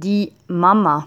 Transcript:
die Mama.